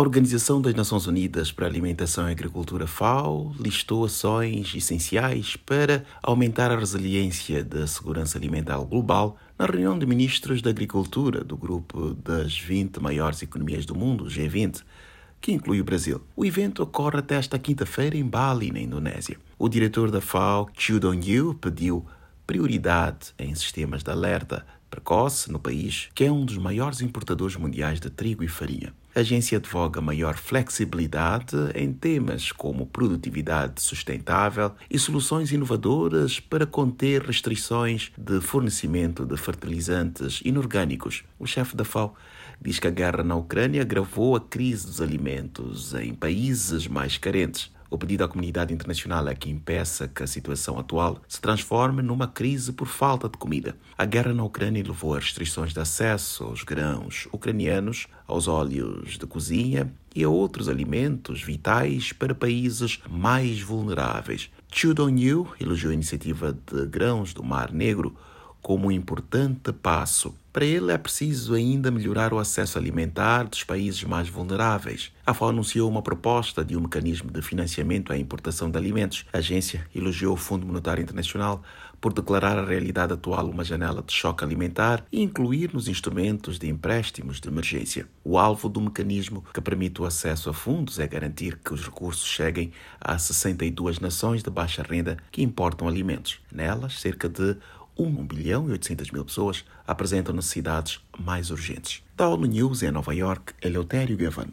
A Organização das Nações Unidas para a Alimentação e Agricultura FAO listou ações essenciais para aumentar a resiliência da segurança alimentar global na reunião de ministros da Agricultura do grupo das 20 maiores economias do mundo, G20, que inclui o Brasil. O evento ocorre até esta quinta-feira em Bali, na Indonésia. O diretor da FAO, Chiu Dong-yu, pediu prioridade em sistemas de alerta precoce no país, que é um dos maiores importadores mundiais de trigo e farinha. A agência advoga maior flexibilidade em temas como produtividade sustentável e soluções inovadoras para conter restrições de fornecimento de fertilizantes inorgânicos. O chefe da FAO diz que a guerra na Ucrânia agravou a crise dos alimentos em países mais carentes. O pedido à comunidade internacional é que impeça que a situação atual se transforme numa crise por falta de comida. A guerra na Ucrânia levou a restrições de acesso aos grãos ucranianos, aos óleos de cozinha e a outros alimentos vitais para países mais vulneráveis. Chu Dong-yu elogiou a iniciativa de grãos do Mar Negro como um importante passo. Para ele é preciso ainda melhorar o acesso alimentar dos países mais vulneráveis. A FAO anunciou uma proposta de um mecanismo de financiamento à importação de alimentos. A agência elogiou o Fundo Monetário Internacional por declarar a realidade atual uma janela de choque alimentar e incluir nos instrumentos de empréstimos de emergência. O alvo do mecanismo que permite o acesso a fundos é garantir que os recursos cheguem a 62 nações de baixa renda que importam alimentos. Nelas, cerca de 1 bilhão e 800 mil pessoas apresentam necessidades mais urgentes. Da ONU News em Nova York, Eleutério Gavan.